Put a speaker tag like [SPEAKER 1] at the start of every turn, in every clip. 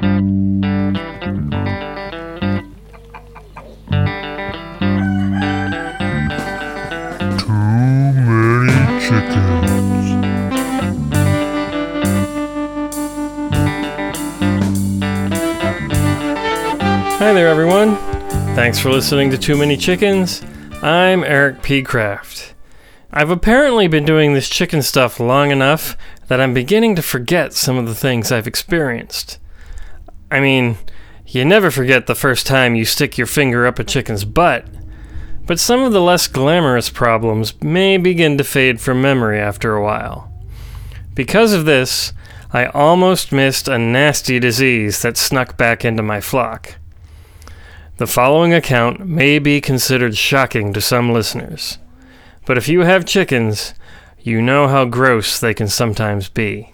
[SPEAKER 1] Too many chickens.
[SPEAKER 2] Hi there, everyone. Thanks for listening to Too Many Chickens. I'm Eric P. Kraft. I've apparently been doing this chicken stuff long enough that I'm beginning to forget some of the things I've experienced. I mean, you never forget the first time you stick your finger up a chicken's butt, but some of the less glamorous problems may begin to fade from memory after a while. Because of this, I almost missed a nasty disease that snuck back into my flock. The following account may be considered shocking to some listeners, but if you have chickens, you know how gross they can sometimes be.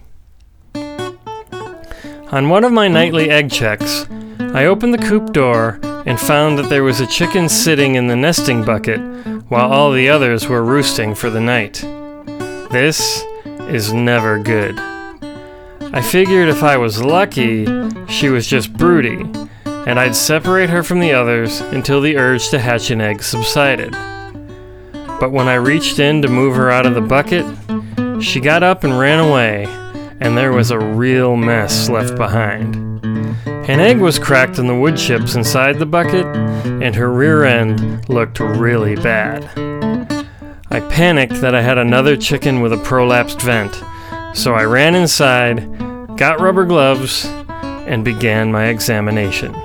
[SPEAKER 2] On one of my nightly egg checks, I opened the coop door and found that there was a chicken sitting in the nesting bucket while all the others were roosting for the night. This is never good. I figured if I was lucky, she was just broody, and I'd separate her from the others until the urge to hatch an egg subsided. But when I reached in to move her out of the bucket, she got up and ran away, and there was a real mess left behind. An egg was cracked in the wood chips inside the bucket, and her rear end looked really bad. I panicked that I had another chicken with a prolapsed vent, so I ran inside, got rubber gloves, and began my examination.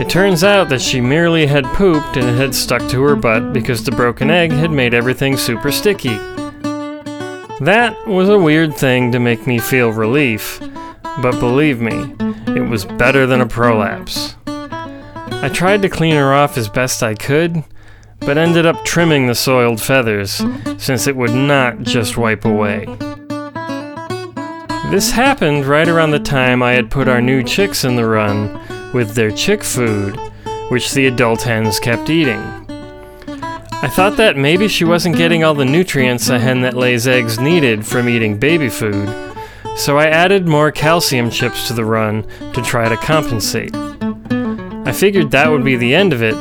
[SPEAKER 2] It turns out that she merely had pooped and it had stuck to her butt because the broken egg had made everything super sticky. That was a weird thing to make me feel relief, but believe me, it was better than a prolapse. I tried to clean her off as best I could, but ended up trimming the soiled feathers since it would not just wipe away. This happened right around the time I had put our new chicks in the run with their chick food, which the adult hens kept eating. I thought that maybe she wasn't getting all the nutrients a hen that lays eggs needed from eating baby food, so I added more calcium chips to the run to try to compensate. I figured that would be the end of it,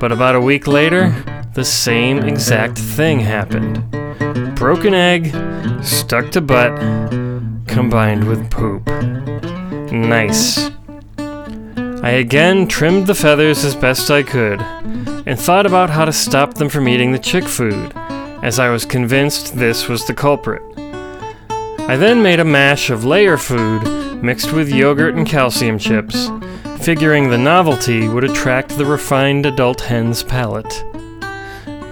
[SPEAKER 2] but about a week later, the same exact thing happened. Broken egg, stuck to butt, combined with poop. Nice. I again trimmed the feathers as best I could, and thought about how to stop them from eating the chick food, as I was convinced this was the culprit. I then made a mash of layer food mixed with yogurt and calcium chips, figuring the novelty would attract the refined adult hen's palate.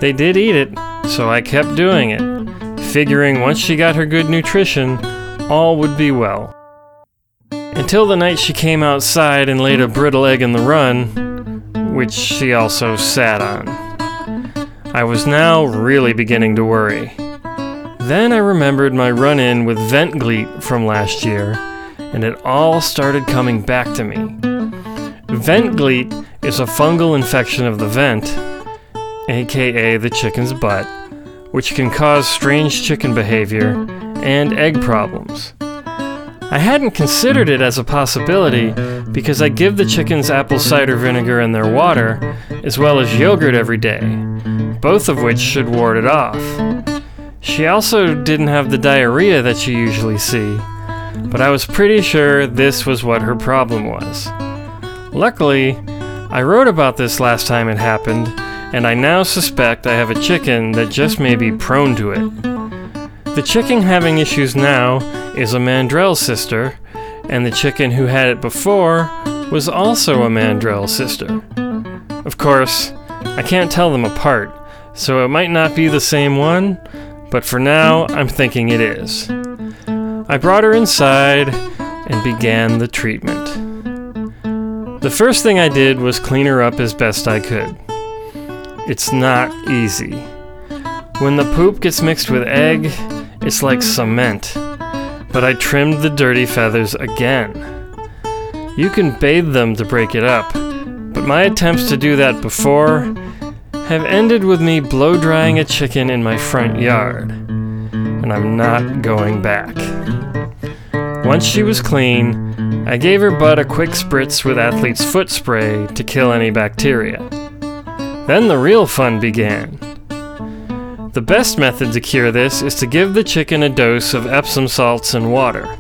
[SPEAKER 2] They did eat it, so I kept doing it, figuring once she got her good nutrition, all would be well. Until the night she came outside and laid a brittle egg in the run, which she also sat on. I was now really beginning to worry. Then I remembered my run in with vent gleet from last year, and it all started coming back to me. Vent gleet is a fungal infection of the vent, aka the chicken's butt, which can cause strange chicken behavior and egg problems. I hadn't considered it as a possibility because I give the chickens apple cider vinegar in their water, as well as yogurt every day, both of which should ward it off. She also didn't have the diarrhea that you usually see, but I was pretty sure this was what her problem was. Luckily, I wrote about this last time it happened, and I now suspect I have a chicken that just may be prone to it. The chicken having issues now is a Mandrell sister, and the chicken who had it before was also a Mandrell sister. Of course, I can't tell them apart, so it might not be the same one, but for now, I'm thinking it is. I brought her inside and began the treatment. The first thing I did was clean her up as best I could. It's not easy. When the poop gets mixed with egg, it's like cement. But I trimmed the dirty feathers again. You can bathe them to break it up, but my attempts to do that before have ended with me blow drying a chicken in my front yard. And I'm not going back. Once she was clean, I gave her butt a quick spritz with athlete's foot spray to kill any bacteria. Then the real fun began. The best method to cure this is to give the chicken a dose of Epsom salts and water.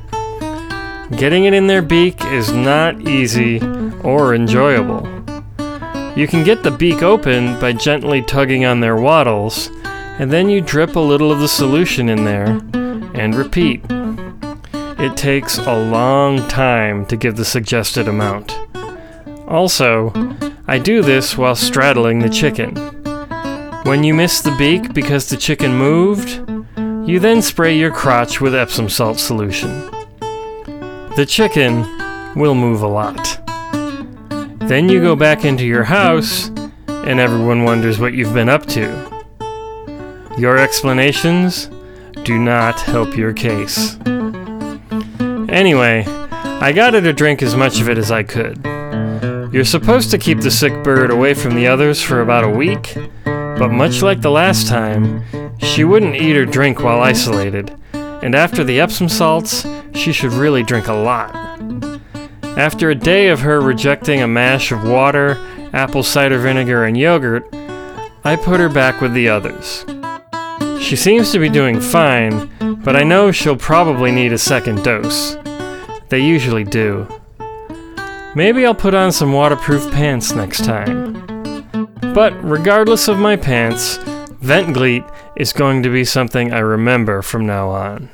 [SPEAKER 2] Getting it in their beak is not easy or enjoyable. You can get the beak open by gently tugging on their wattles, and then you drip a little of the solution in there and repeat. It takes a long time to give the suggested amount. Also, I do this while straddling the chicken. When you miss the beak because the chicken moved, you then spray your crotch with Epsom salt solution. The chicken will move a lot. Then you go back into your house, and everyone wonders what you've been up to. Your explanations do not help your case. Anyway, I got her to drink as much of it as I could. You're supposed to keep the sick bird away from the others for about a week, but much like the last time, she wouldn't eat or drink while isolated, and after the Epsom salts, she should really drink a lot. After a day of her rejecting a mash of water, apple cider vinegar, and yogurt, I put her back with the others. She seems to be doing fine, but I know she'll probably need a second dose. They usually do. Maybe I'll put on some waterproof pants next time. But regardless of my pants, vent gleet is going to be something I remember from now on.